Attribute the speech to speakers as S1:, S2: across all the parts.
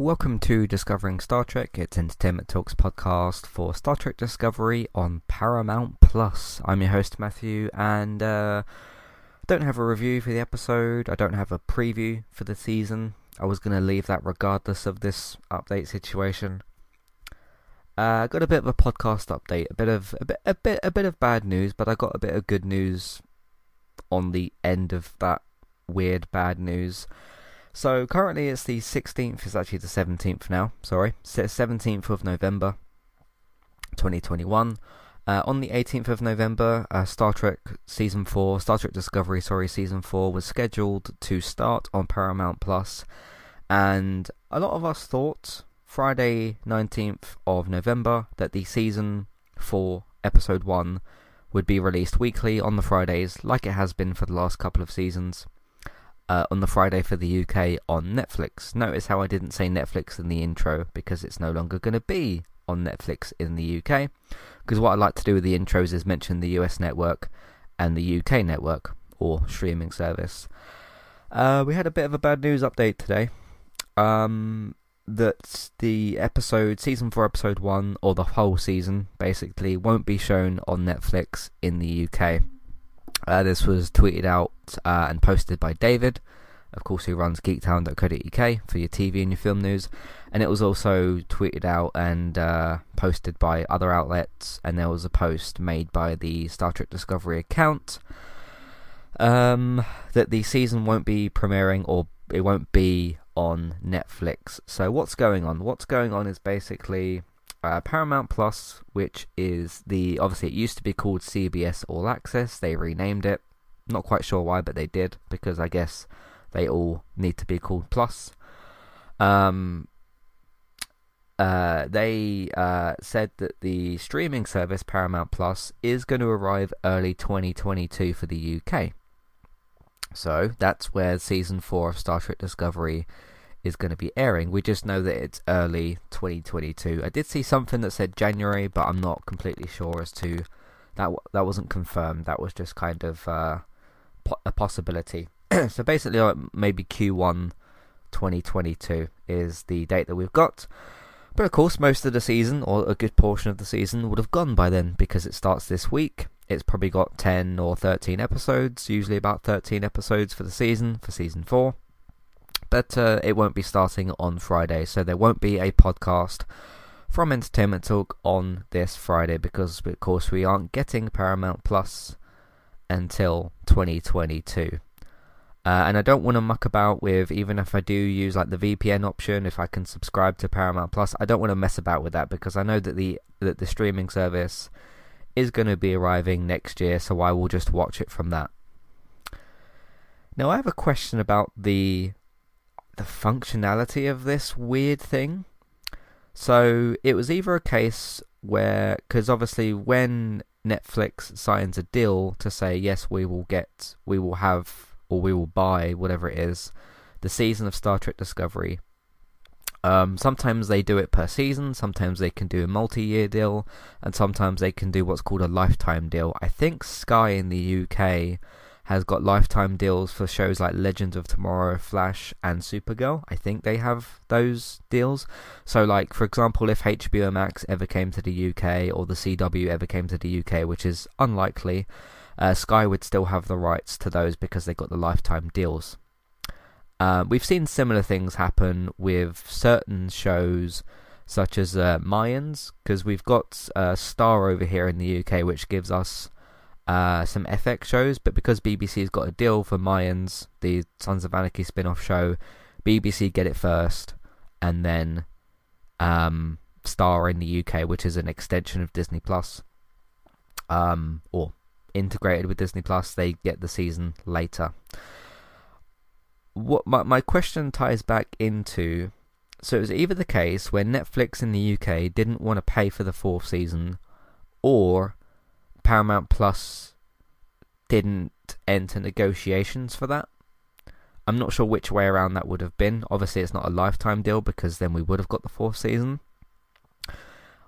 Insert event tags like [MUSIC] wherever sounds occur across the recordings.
S1: Welcome to Discovering Star Trek. It's Entertainment Talks podcast for Star Trek Discovery on Paramount Plus. I'm your host Matthew, and uh, don't have a review for the episode. I don't have a preview for the season. I was going to leave that regardless of this update situation. Uh, got a bit of a podcast update, a bit of a bit, a bit, a bit of bad news, but I got a bit of good news on the end of that weird bad news. So currently it's the 16th, it's actually the 17th now, sorry. 17th of November 2021. Uh, on the 18th of November, uh, Star Trek Season 4, Star Trek Discovery, sorry, Season 4 was scheduled to start on Paramount Plus, and a lot of us thought Friday 19th of November that the Season 4 Episode 1 would be released weekly on the Fridays, like it has been for the last couple of seasons uh, on the Friday for the UK on Netflix. Notice how I didn't say Netflix in the intro because it's no longer going to be on Netflix in the UK. Because what I like to do with the intros is mention the US network and the UK network or streaming service. Uh, we had a bit of a bad news update today. Um, that the episode, season 4, episode 1, or the whole season, basically, won't be shown on Netflix in the UK. Uh, this was tweeted out uh, and posted by David, of course, who runs geektown.co.uk for your TV and your film news. And it was also tweeted out and uh, posted by other outlets. And there was a post made by the Star Trek Discovery account um, that the season won't be premiering or it won't be on Netflix. So, what's going on? What's going on is basically uh, Paramount Plus, which is the obviously it used to be called CBS All Access. They renamed it. Not quite sure why, but they did because I guess they all need to be called Plus. Um, uh, they uh, said that the streaming service Paramount Plus is going to arrive early 2022 for the UK. So that's where season four of Star Trek Discovery is going to be airing. We just know that it's early 2022. I did see something that said January, but I'm not completely sure as to that. That wasn't confirmed. That was just kind of uh, a possibility. [CLEARS THROAT] so basically, uh, maybe Q1 2022 is the date that we've got. But of course, most of the season, or a good portion of the season, would have gone by then because it starts this week. It's probably got 10 or 13 episodes, usually about 13 episodes for the season, for season 4 but uh, it won't be starting on Friday, so there won't be a podcast from Entertainment Talk on this Friday because, of course, we aren't getting Paramount Plus until 2022. Uh, and I don't want to muck about with, even if I do use like the VPN option, if I can subscribe to Paramount Plus, I don't want to mess about with that because I know that the that the streaming service is going to be arriving next year, so I will just watch it from that. Now I have a question about the the functionality of this weird thing. So it was either a case where, because obviously when Netflix signs a deal to say yes, we will get, we will have, or we will buy whatever it is, the season of Star Trek Discovery. Um, sometimes they do it per season, sometimes they can do a multi-year deal, and sometimes they can do what's called a lifetime deal. I think Sky in the UK has got lifetime deals for shows like Legends of Tomorrow, Flash, and Supergirl. I think they have those deals. So, like for example, if HBO Max ever came to the UK or the CW ever came to the UK, which is unlikely, uh, Sky would still have the rights to those because they got the lifetime deals. Uh, we've seen similar things happen with certain shows such as uh, Mayans, because we've got uh, Star over here in the UK, which gives us uh, some FX shows, but because BBC's got a deal for Mayans, the Sons of Anarchy spin off show, BBC get it first, and then um, Star in the UK, which is an extension of Disney Plus, um, or integrated with Disney Plus, they get the season later. What my my question ties back into so it was either the case where Netflix in the UK didn't want to pay for the fourth season, or Paramount Plus didn't enter negotiations for that. I'm not sure which way around that would have been. Obviously, it's not a lifetime deal because then we would have got the fourth season.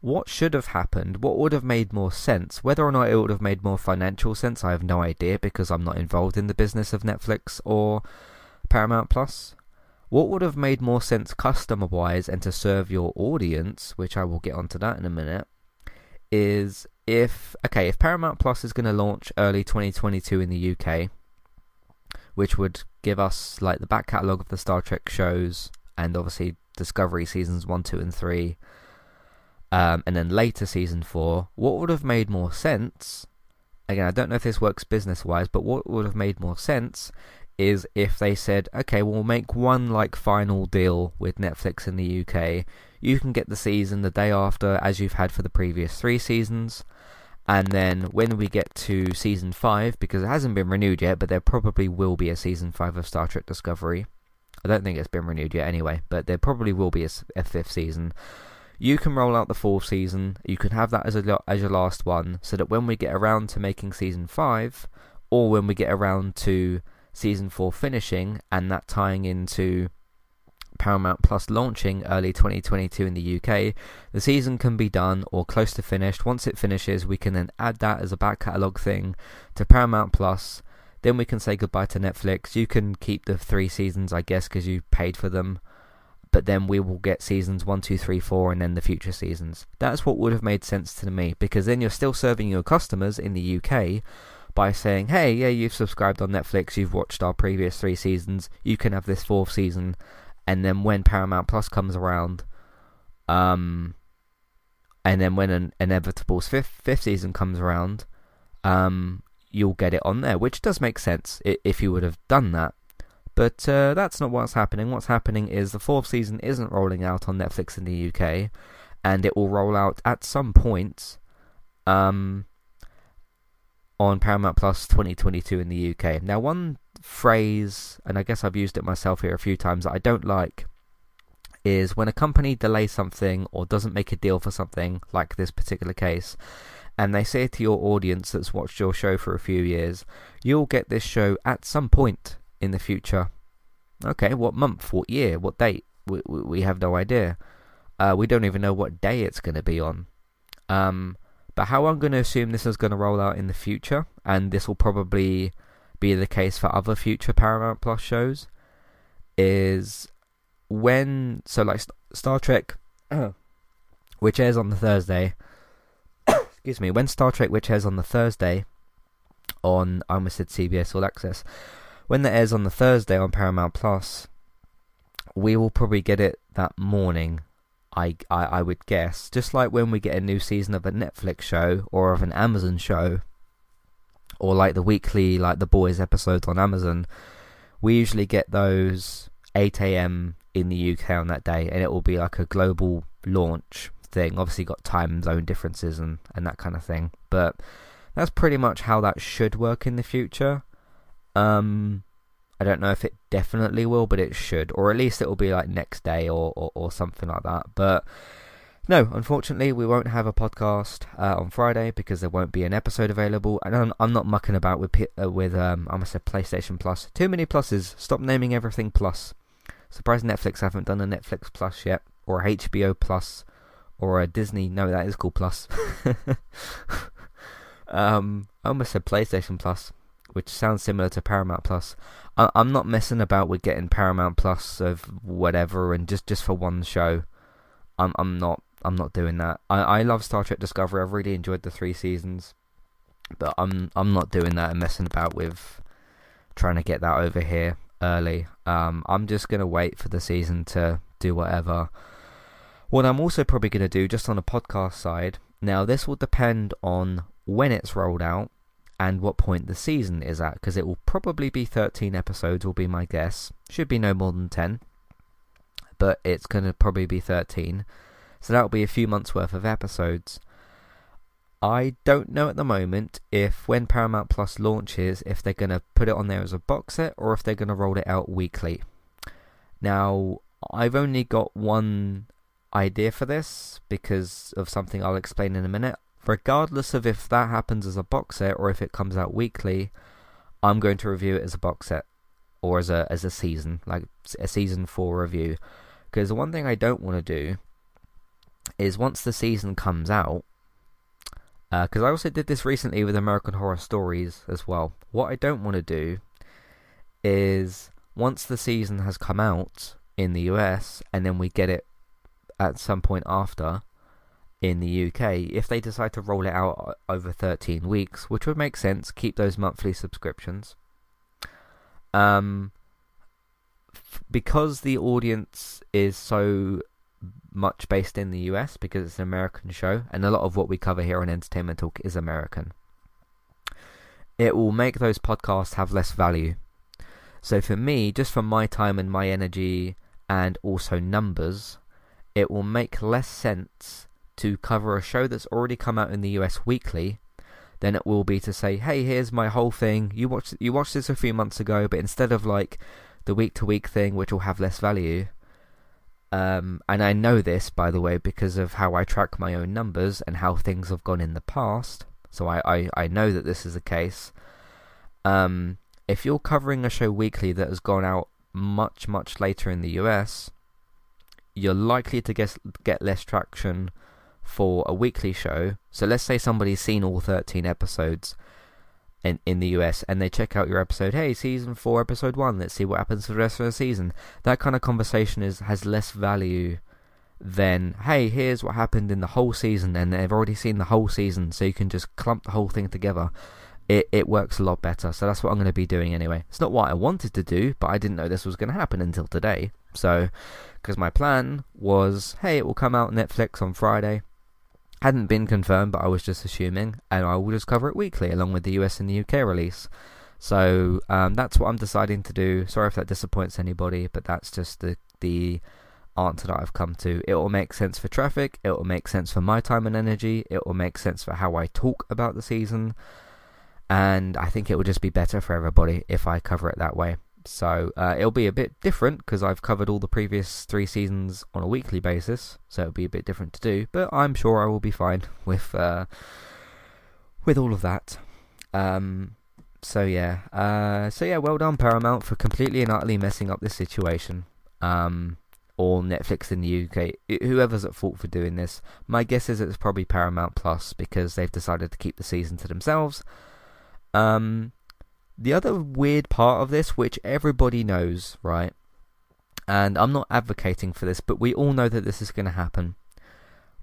S1: What should have happened? What would have made more sense? Whether or not it would have made more financial sense, I have no idea because I'm not involved in the business of Netflix or Paramount Plus. what would have made more sense customer wise and to serve your audience, which I will get onto that in a minute, is if okay, if Paramount Plus is going to launch early 2022 in the UK, which would give us like the back catalogue of the Star Trek shows and obviously Discovery seasons 1, 2 and 3 um, and then later season 4, what would have made more sense again, I don't know if this works business wise, but what would have made more sense is if they said, okay, we'll make one like final deal with Netflix in the UK. You can get the season the day after, as you've had for the previous three seasons. And then when we get to season 5, because it hasn't been renewed yet, but there probably will be a season 5 of Star Trek Discovery. I don't think it's been renewed yet anyway, but there probably will be a, a fifth season. You can roll out the fourth season. You can have that as a as your last one, so that when we get around to making season five, or when we get around to season 4 finishing and that tying into Paramount Plus launching early 2022 in the UK, the season can be done or close to finished. Once it finishes, we can then add that as a back catalogue thing to Paramount Plus. Then we can say goodbye to Netflix. You can keep the three seasons, I guess, because you paid for them. But then we will get seasons 1, 2, 3, 4, and then the future seasons. That's what would have made sense to me because then you're still serving your customers in the UK by saying, hey, yeah, you've subscribed on Netflix, you've watched our previous three seasons, you can have this fourth season, and then when Paramount Plus comes around, um, and then when an Inevitable's fifth fifth season comes around, um, you'll get it on there, which does make sense if you would have done that. But uh, that's not what's happening. What's happening is the fourth season isn't rolling out on Netflix in the UK, and it will roll out at some point. Um, on Paramount Plus 2022 in the UK. Now, one phrase, and I guess I've used it myself here a few times, that I don't like is when a company delays something or doesn't make a deal for something, like this particular case, and they say to your audience that's watched your show for a few years, you'll get this show at some point in the future. Okay, what month, what year, what date? We, we have no idea. Uh, we don't even know what day it's going to be on. Um, but how I'm going to assume this is going to roll out in the future, and this will probably be the case for other future Paramount Plus shows, is when so like Star Trek, [COUGHS] which airs on the Thursday. [COUGHS] excuse me, when Star Trek, which airs on the Thursday, on I almost said CBS All Access, when that airs on the Thursday on Paramount Plus, we will probably get it that morning I, I, I would guess. Just like when we get a new season of a Netflix show or of an Amazon show, or like the weekly, like the Boys episodes on Amazon, we usually get those 8 a.m. in the UK on that day, and it will be like a global launch thing. Obviously, got time zone differences and, and that kind of thing, but that's pretty much how that should work in the future. Um, I don't know if it definitely will, but it should, or at least it will be like next day or, or, or something like that. But no, unfortunately, we won't have a podcast uh, on Friday because there won't be an episode available. And I'm, I'm not mucking about with uh, with um, I must say PlayStation Plus. Too many pluses. Stop naming everything Plus. Surprised Netflix haven't done a Netflix Plus yet, or a HBO Plus, or a Disney. No, that is called Plus. [LAUGHS] um, I almost said PlayStation Plus which sounds similar to Paramount Plus. I, am not messing about with getting Paramount Plus of whatever and just, just for one show. I'm I'm not I'm not doing that. I, I love Star Trek Discovery. I've really enjoyed the three seasons, but I'm I'm not doing that and messing about with trying to get that over here early. Um, I'm just gonna wait for the season to do whatever. What I'm also probably gonna do, just on the podcast side, now this will depend on when it's rolled out and what point the season is at, because it will probably be 13 episodes, will be my guess. Should be no more than 10, but it's going to probably be 13. So that'll be a few months worth of episodes. I don't know at the moment if when Paramount Plus launches, if they're going to put it on there as a box set or if they're going to roll it out weekly. Now, I've only got one idea for this because of something I'll explain in a minute regardless of if that happens as a box set or if it comes out weekly, I'm going to review it as a box set or as a as a season, like a season four review. Because the one thing I don't want to do is once the season comes out, because uh, I also did this recently with American Horror Stories as well. What I don't want to do is once the season has come out, in the US and then we get it at some point after in the UK, if they decide to roll it out over 13 weeks, which would make sense, keep those monthly subscriptions. Um, f- because the audience is so much based in the US, because it's an American show, and a lot of what we cover here on Entertainment Talk is American, it will make those podcasts have less value. So for me, just from my time and my energy, and also numbers, it will make less sense to cover a show that's already come out in the US weekly than it will be to say, "Hey, here's my whole thing. You watched you watched this a few months ago, but instead of like the week to week thing, which will have less value." Um, and I know this, by the way, because of how I track my own numbers and how things have gone in the past. So I, I, I know that this is the case. Um, if you're covering a show weekly that has gone out much, much later in the US, you're likely to get, get less traction for a weekly show. So let's say somebody's seen all 13 episodes in in the US and they check out your episode, hey, season 4 episode 1, let's see what happens for the rest of the season. That kind of conversation is has less value than hey, here's what happened in the whole season and they've already seen the whole season so you can just clump the whole thing together. It it works a lot better. So that's what I'm going to be doing anyway. It's not what I wanted to do, but I didn't know this was going to happen until today. So because my plan was, hey, it will come out Netflix on Friday hadn't been confirmed, but I was just assuming, and I will just cover it weekly along with the US and the UK release. So um, that's what I'm deciding to do. Sorry if that disappoints anybody, but that's just the the answer that I've come to. It will make sense for traffic. It will make sense for my time and energy. It will make sense for how I talk about the season, and I think it will just be better for everybody if I cover it that way. So uh, it'll be a bit different because I've covered all the previous three seasons on a weekly basis, so it'll be a bit different to do. But I'm sure I will be fine [LAUGHS] with uh, with all of that. Um, so yeah, uh, so yeah, well done Paramount for completely and utterly messing up this situation. Um, or Netflix in the UK, whoever's at fault for doing this. My guess is it's probably Paramount Plus because they've decided to keep the season to themselves. Um, the other weird part of this, which everybody knows, right? And I'm not advocating for this, but we all know that this is going to happen.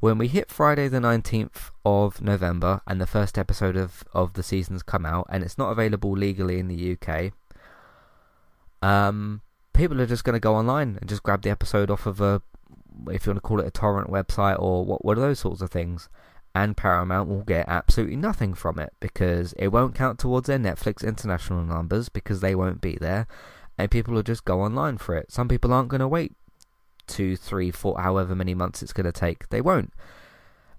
S1: When we hit Friday the 19th of November and the first episode of, of the season's come out and it's not available legally in the UK, um, people are just going to go online and just grab the episode off of a, if you want to call it a torrent website or what, what are those sorts of things and Paramount will get absolutely nothing from it because it won't count towards their Netflix international numbers because they won't be there, and people will just go online for it. Some people aren't going to wait two, three, four, however many months it's going to take. They won't.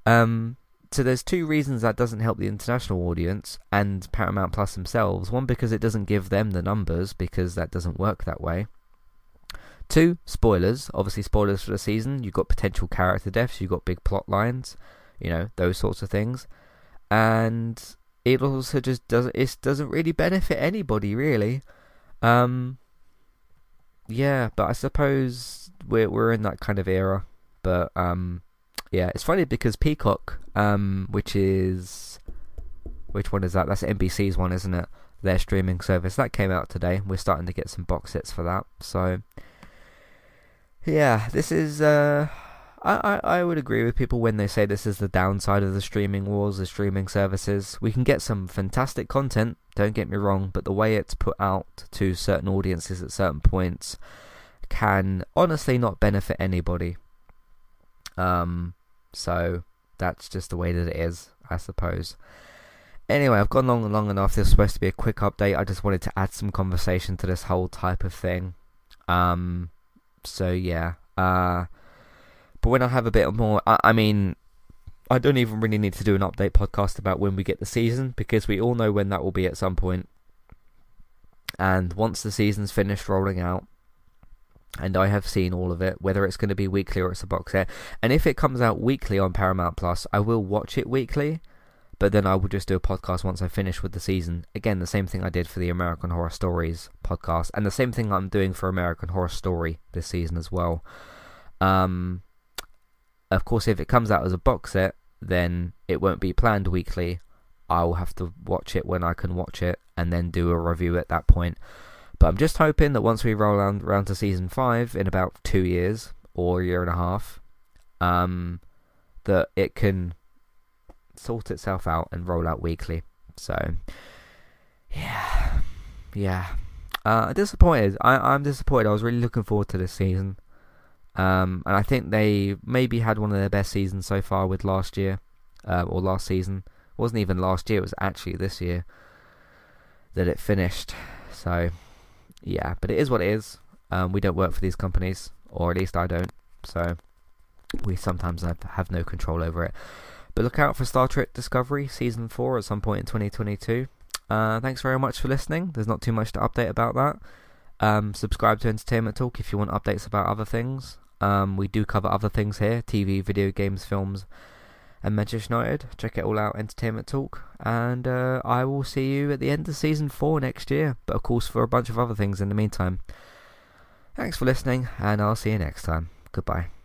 S1: Um, so there's two reasons that doesn't help the international audience and Paramount Plus themselves. One because it doesn't give them the numbers because that doesn't work that way. Two, spoilers. Obviously, spoilers for the season. You've got potential character deaths. You've got big plot lines you know those sorts of things, and it also just doesn't it doesn't really benefit anybody really. Um, yeah, but I suppose we're we're in that kind of era. But um, yeah, it's funny because Peacock, um, which is which one is that? That's NBC's one, isn't it? Their streaming service that came out today. We're starting to get some box sets for that. So yeah, this is uh I, I, I would agree with people when they say this is the downside of the streaming wars, the streaming services. We can get some fantastic content, don't get me wrong, but the way it's put out to certain audiences at certain points can honestly not benefit anybody. Um, so that's just the way that it is, I suppose. Anyway, I've gone long and long enough. This was supposed to be a quick update. I just wanted to add some conversation to this whole type of thing. Um, so yeah. Uh, but when I have a bit more, I, I mean, I don't even really need to do an update podcast about when we get the season because we all know when that will be at some point. And once the season's finished rolling out, and I have seen all of it, whether it's going to be weekly or it's a box set. And if it comes out weekly on Paramount Plus, I will watch it weekly, but then I will just do a podcast once I finish with the season. Again, the same thing I did for the American Horror Stories podcast, and the same thing I'm doing for American Horror Story this season as well. Um, of course, if it comes out as a box set, then it won't be planned weekly. I'll have to watch it when I can watch it and then do a review at that point. But I'm just hoping that once we roll around, around to season five in about two years or a year and a half, um, that it can sort itself out and roll out weekly. So, yeah, yeah. Uh, disappointed. I, I'm disappointed. I was really looking forward to this season. Um, and I think they maybe had one of their best seasons so far with last year, uh, or last season. It wasn't even last year, it was actually this year that it finished. So, yeah, but it is what it is. Um, we don't work for these companies, or at least I don't. So, we sometimes have, no control over it. But look out for Star Trek Discovery Season 4 at some point in 2022. Uh, thanks very much for listening. There's not too much to update about that. Um, subscribe to Entertainment Talk if you want updates about other things. Um, we do cover other things here TV, video games, films, and Manchester United. Check it all out, Entertainment Talk. And uh, I will see you at the end of season 4 next year. But of course, for a bunch of other things in the meantime. Thanks for listening, and I'll see you next time. Goodbye.